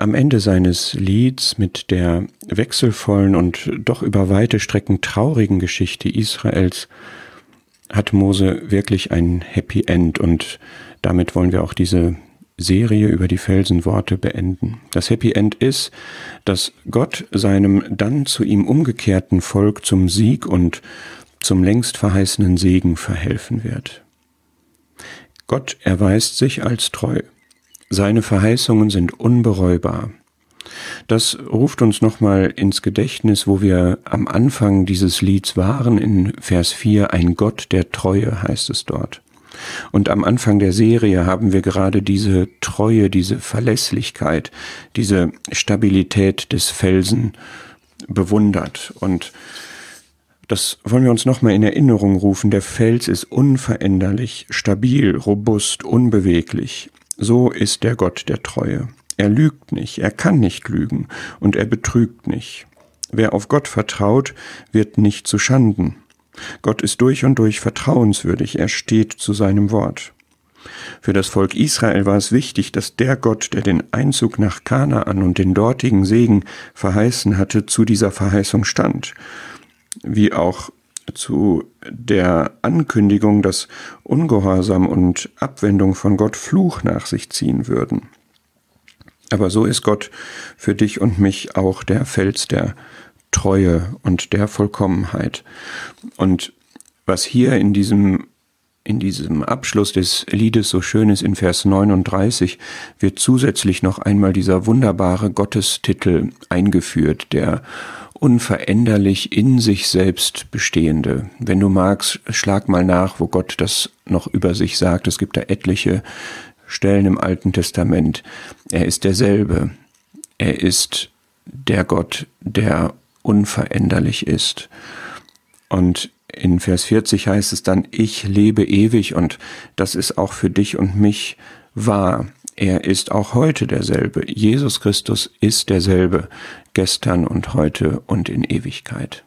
am Ende seines Lieds mit der wechselvollen und doch über weite Strecken traurigen Geschichte Israels hat Mose wirklich ein Happy End und damit wollen wir auch diese Serie über die Felsenworte beenden. Das Happy End ist, dass Gott seinem dann zu ihm umgekehrten Volk zum Sieg und zum längst verheißenen Segen verhelfen wird. Gott erweist sich als treu. Seine Verheißungen sind unbereubar. Das ruft uns nochmal ins Gedächtnis, wo wir am Anfang dieses Lieds waren, in Vers 4, ein Gott der Treue heißt es dort. Und am Anfang der Serie haben wir gerade diese Treue, diese Verlässlichkeit, diese Stabilität des Felsen bewundert. Und das wollen wir uns nochmal in Erinnerung rufen. Der Fels ist unveränderlich, stabil, robust, unbeweglich. So ist der Gott der Treue. Er lügt nicht, er kann nicht lügen und er betrügt nicht. Wer auf Gott vertraut, wird nicht zu Schanden. Gott ist durch und durch vertrauenswürdig, er steht zu seinem Wort. Für das Volk Israel war es wichtig, dass der Gott, der den Einzug nach Kanaan und den dortigen Segen verheißen hatte, zu dieser Verheißung stand, wie auch zu der Ankündigung, dass Ungehorsam und Abwendung von Gott Fluch nach sich ziehen würden. Aber so ist Gott für dich und mich auch der Fels der Treue und der Vollkommenheit. Und was hier in diesem in diesem Abschluss des Liedes so schön ist in Vers 39 wird zusätzlich noch einmal dieser wunderbare Gottestitel eingeführt, der unveränderlich in sich selbst bestehende. Wenn du magst, schlag mal nach, wo Gott das noch über sich sagt. Es gibt da etliche Stellen im Alten Testament. Er ist derselbe. Er ist der Gott, der unveränderlich ist. Und in Vers 40 heißt es dann, ich lebe ewig und das ist auch für dich und mich wahr. Er ist auch heute derselbe. Jesus Christus ist derselbe, gestern und heute und in Ewigkeit.